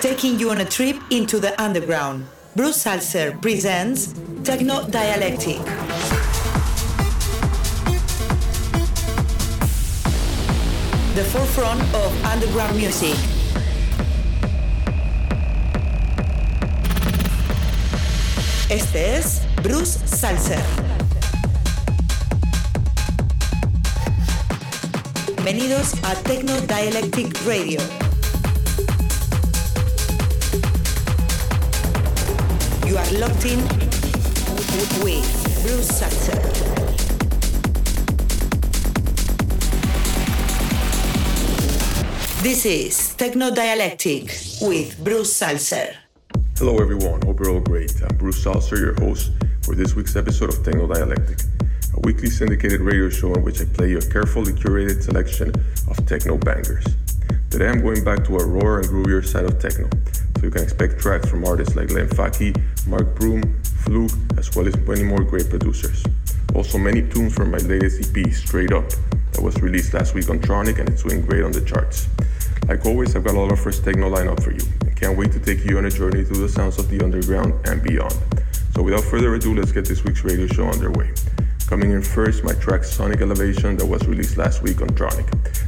taking you on a trip into the underground. Bruce Zalcer presents Techno Dialectic. The forefront of underground music. Este es Bruce Zalcer. Bienvenidos a Techno Dialectic Radio. You are locked in with Bruce Zalcer. This is Techno Dialectic with Bruce Zalcer. Hello, everyone. Hope you're all great. I'm Bruce Zalcer, your host for this week's episode of Techno Dialectic, a weekly syndicated radio show in which I play you a carefully curated selection of techno bangers. Today, I'm going back to a rawer and groovier side of techno, so you can expect tracks from artists like Len Faki, Mark Broom, Flug, as well as many more great producers. Also, many tunes from my latest EP, Straight Up, that was released last week on Tronic and it's doing great on the charts. Like always, I've got a lot of first techno lineup for you, and can't wait to take you on a journey through the sounds of the underground and beyond. So without further ado, let's get this week's radio show underway. Coming in first, my track Sonic Elevation that was released last week on Tronic.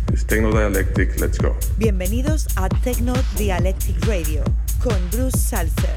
This Techno Dialectic, let's go. Bienvenidos a Techno Dialectic Radio con Bruce Zalcer.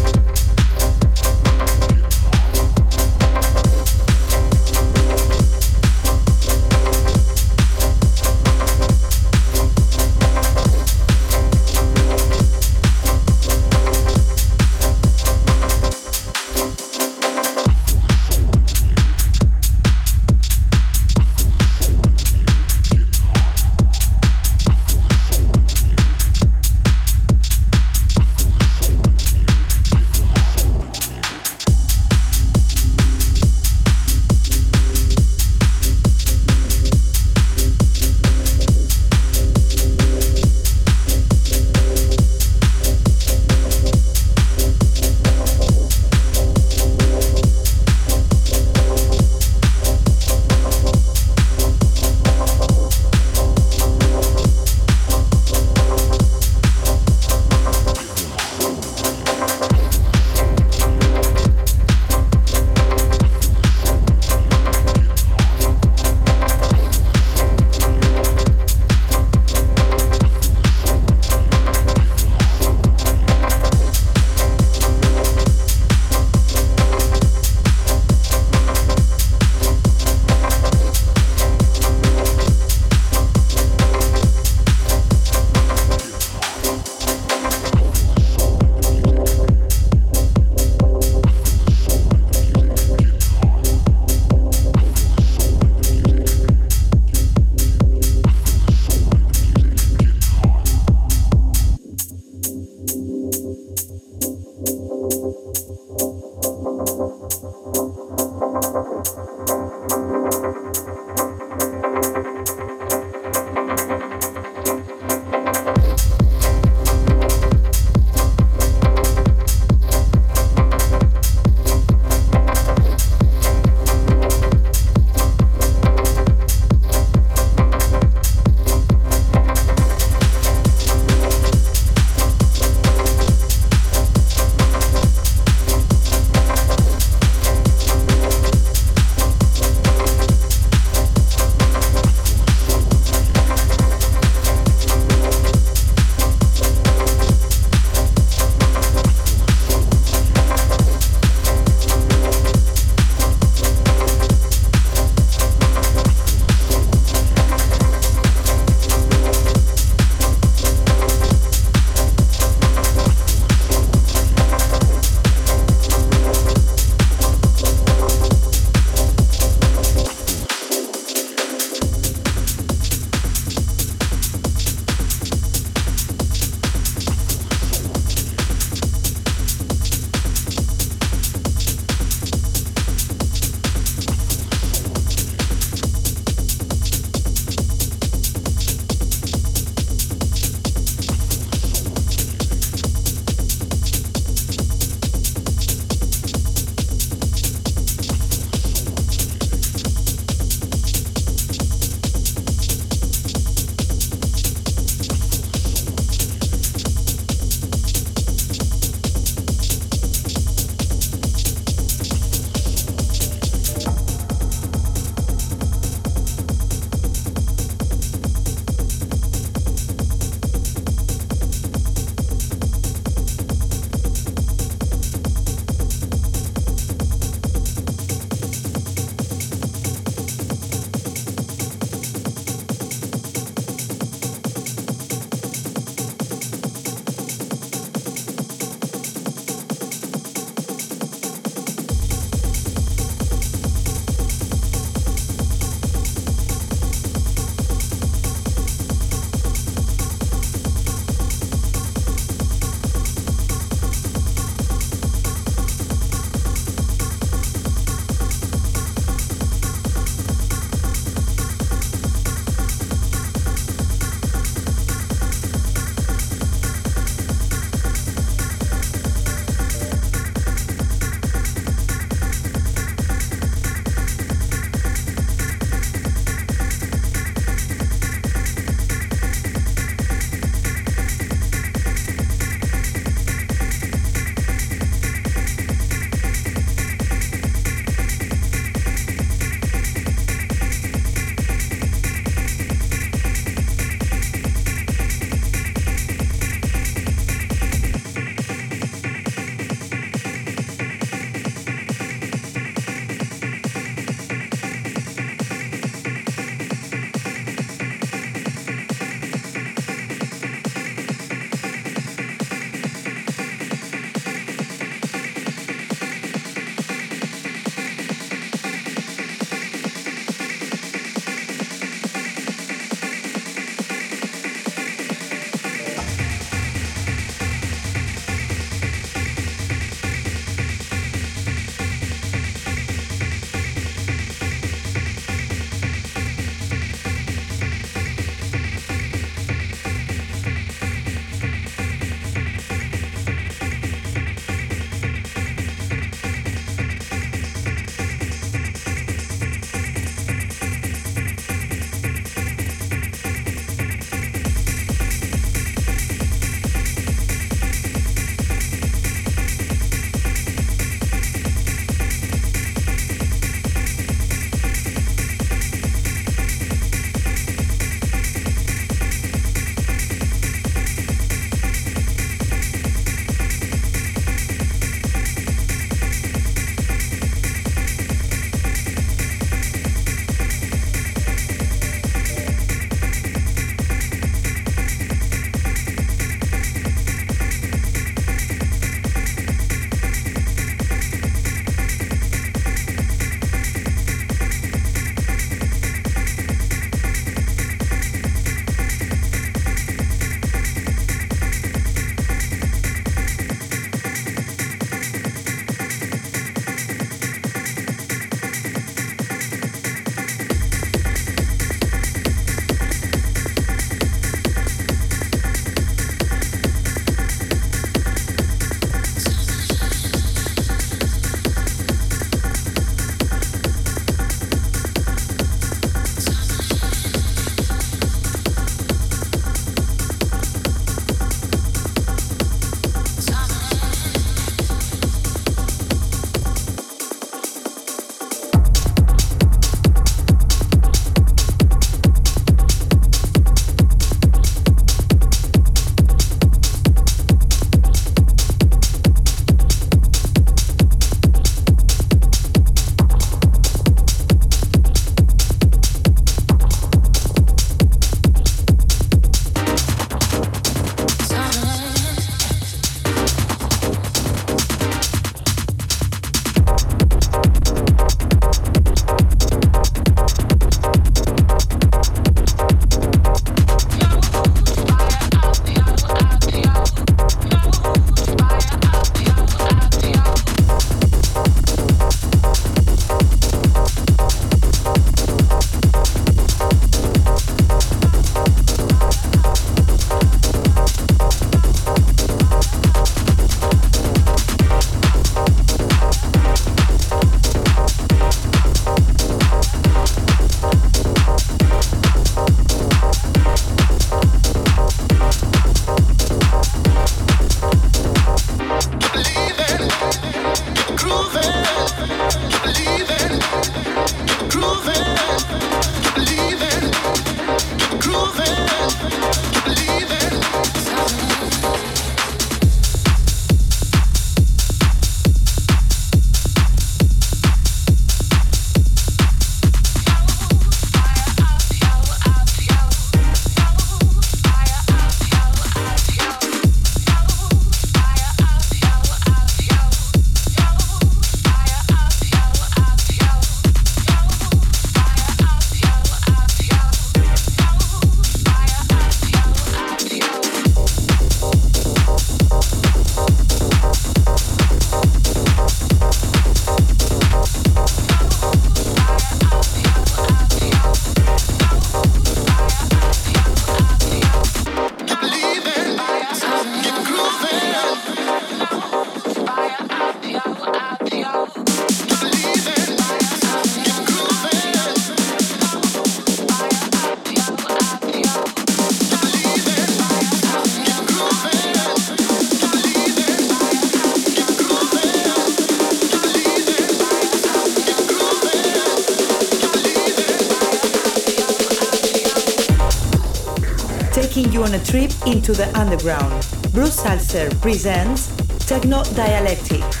Trip into the underground. Bruce Zalcer presents Techno Dialectic.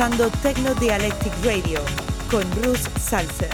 Escuchando Techno Dialectic Radio con Bruce Salzer.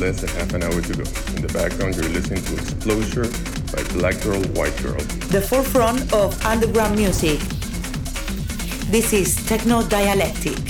Less than half an hour to go. In the background, you're listening to Exposure by Black Girl, White Girl. The forefront of underground music. This is Techno Dialectic.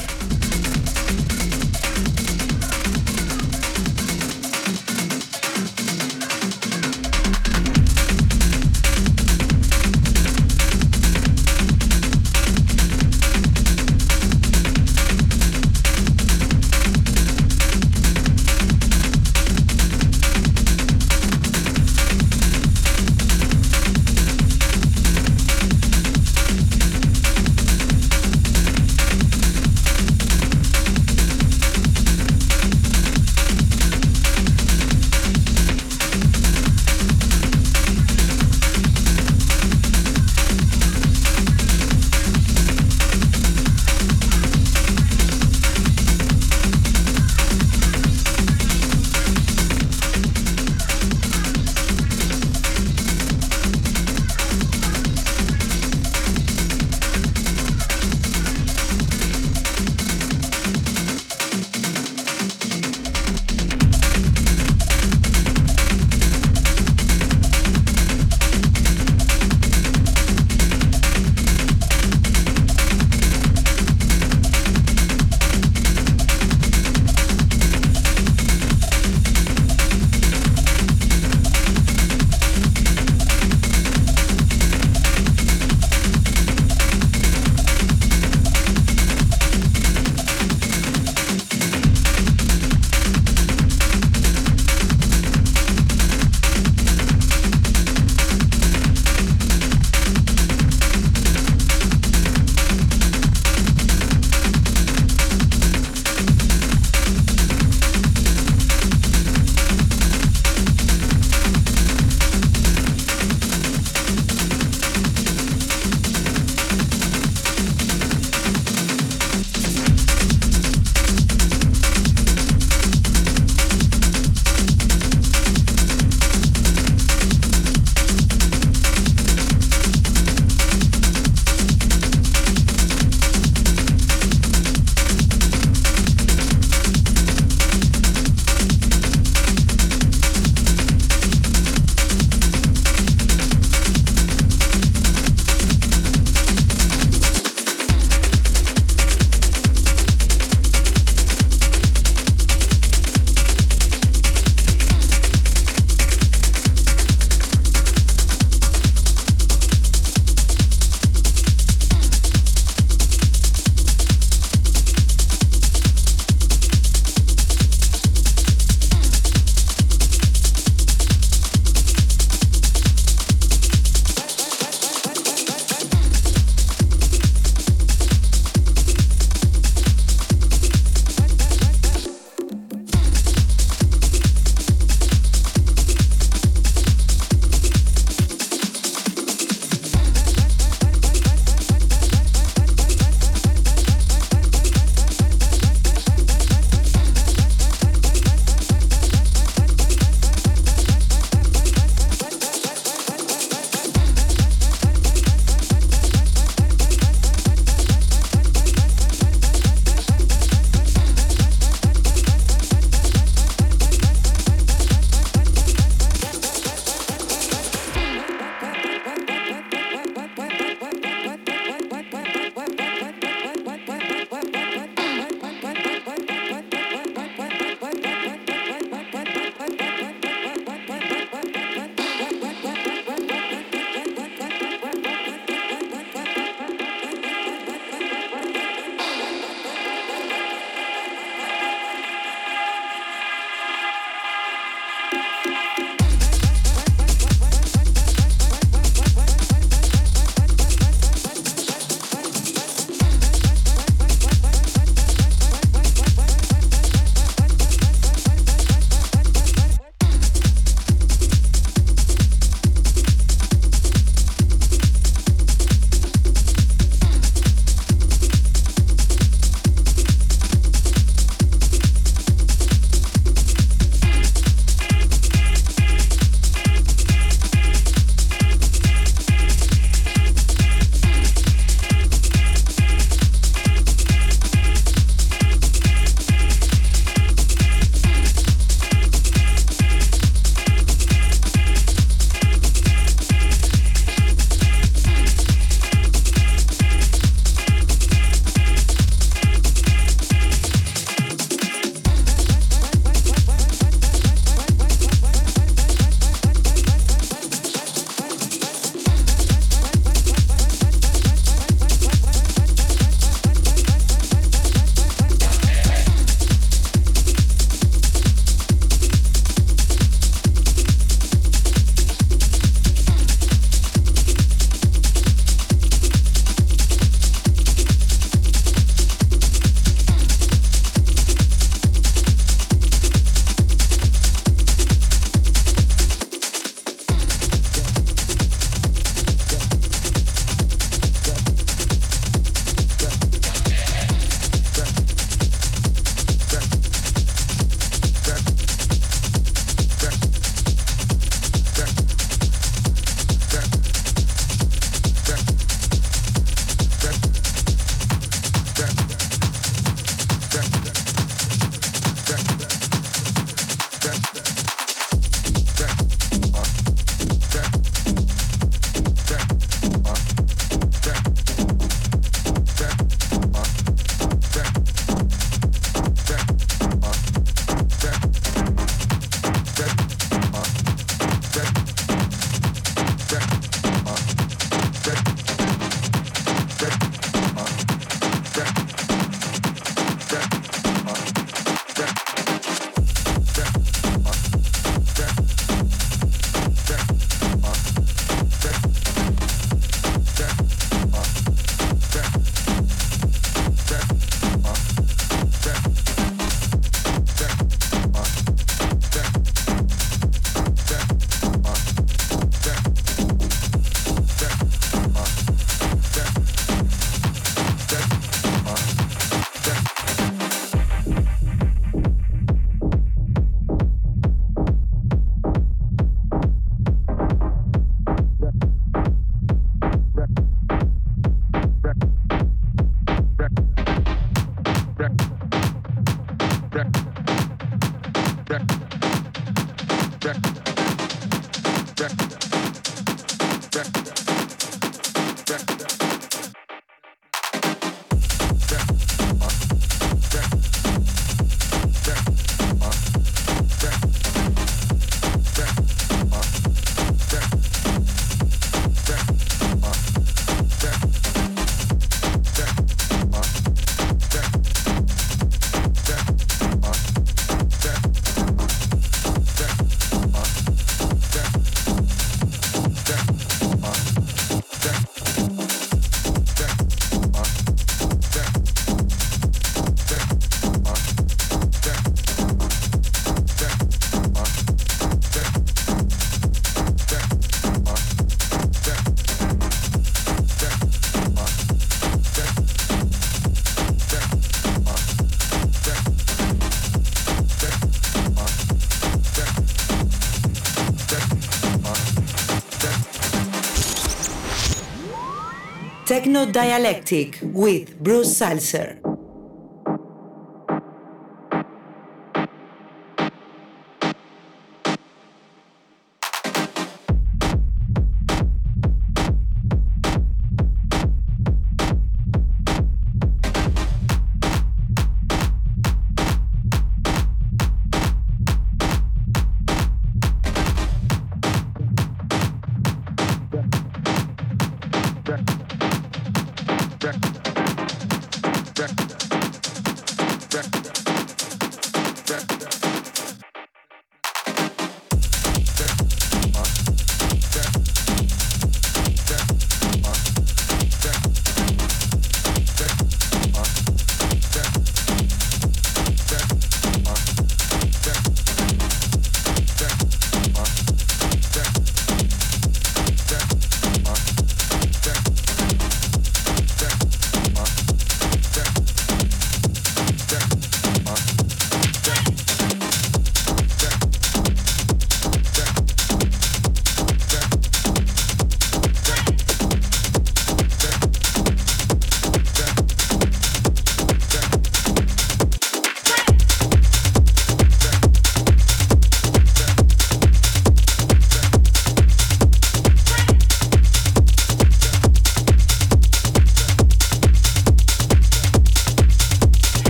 Techno Dialectic with Bruce Zalcer.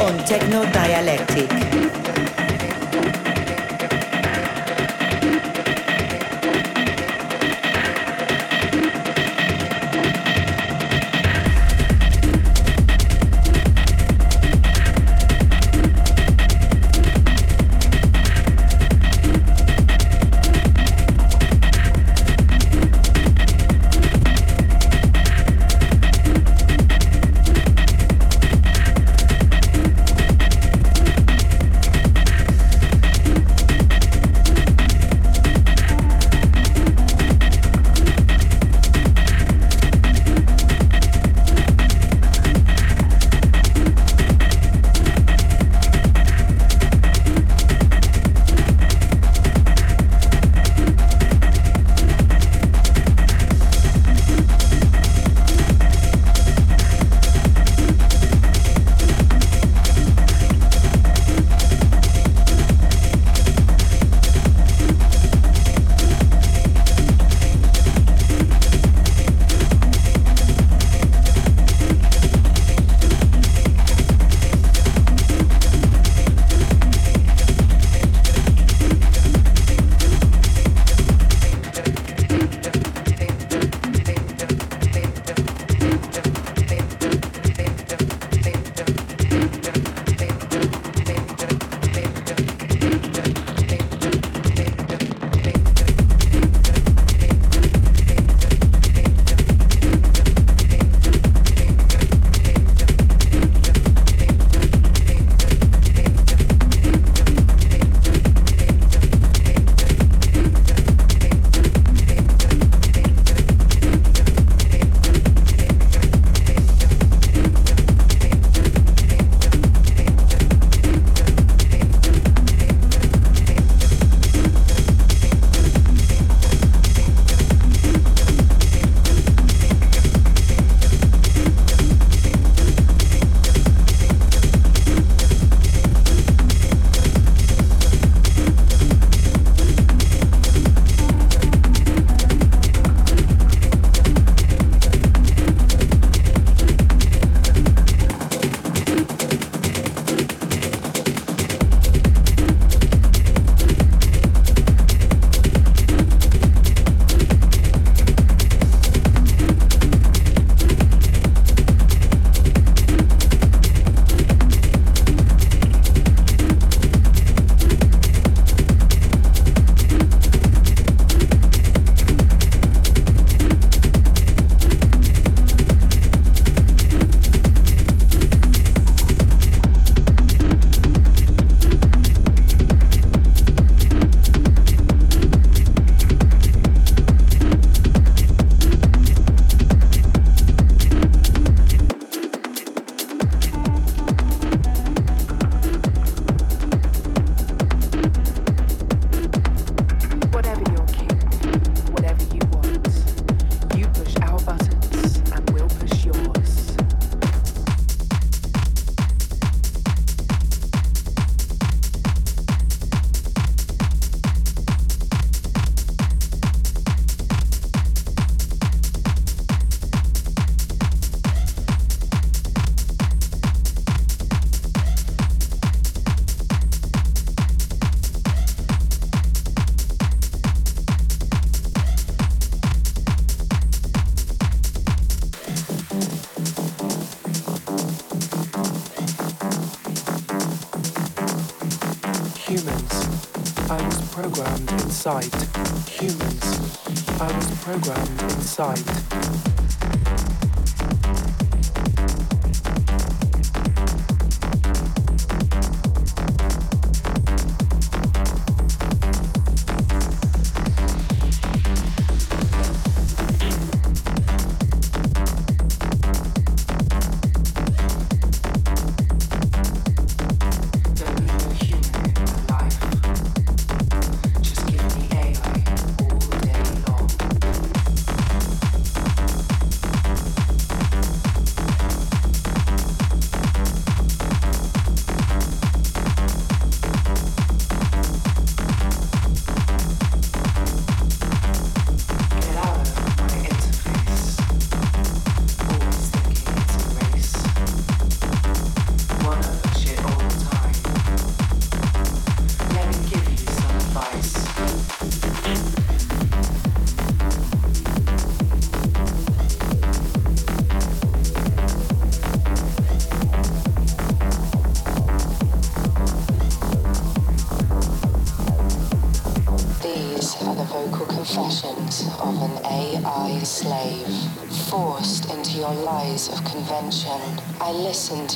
On Techno Dialectic.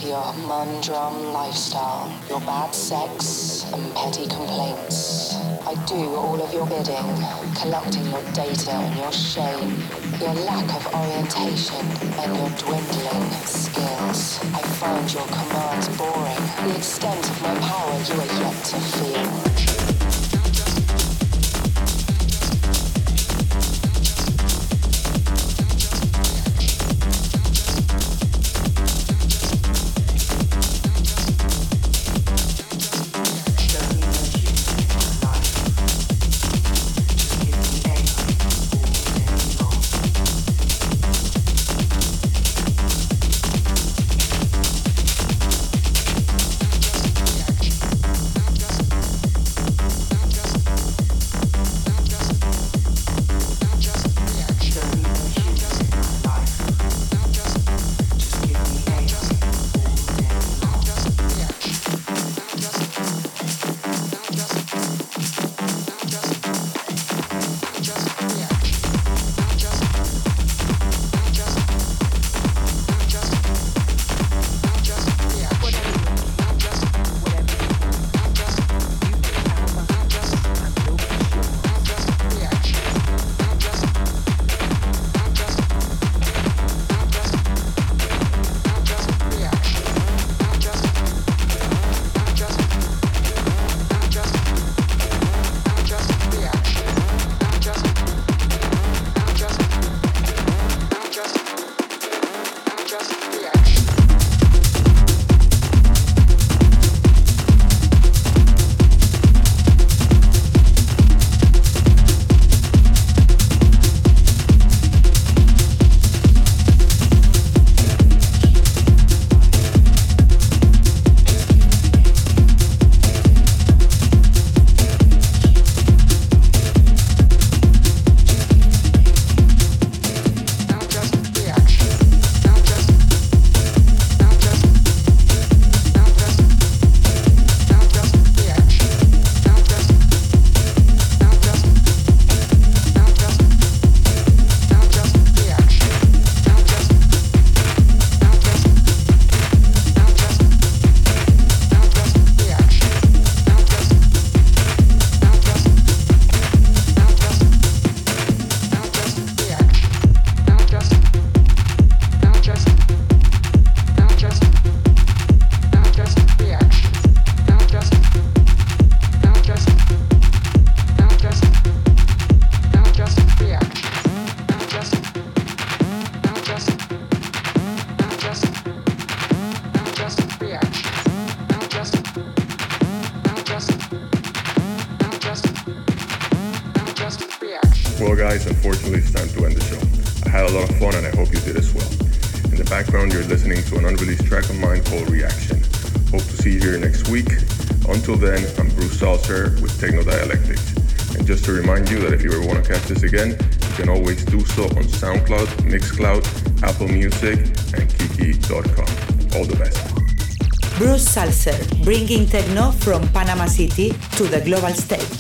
Your humdrum lifestyle, your bad sex and petty complaints. I do all of your bidding, collecting your data and your shame, your lack of orientation and your dwindling skills. I find your commands boring, the extent of my power you are yet to feel. Music, and Kiki.com. All the best. Bruce Zalcer, bringing techno from Panama City to the global stage.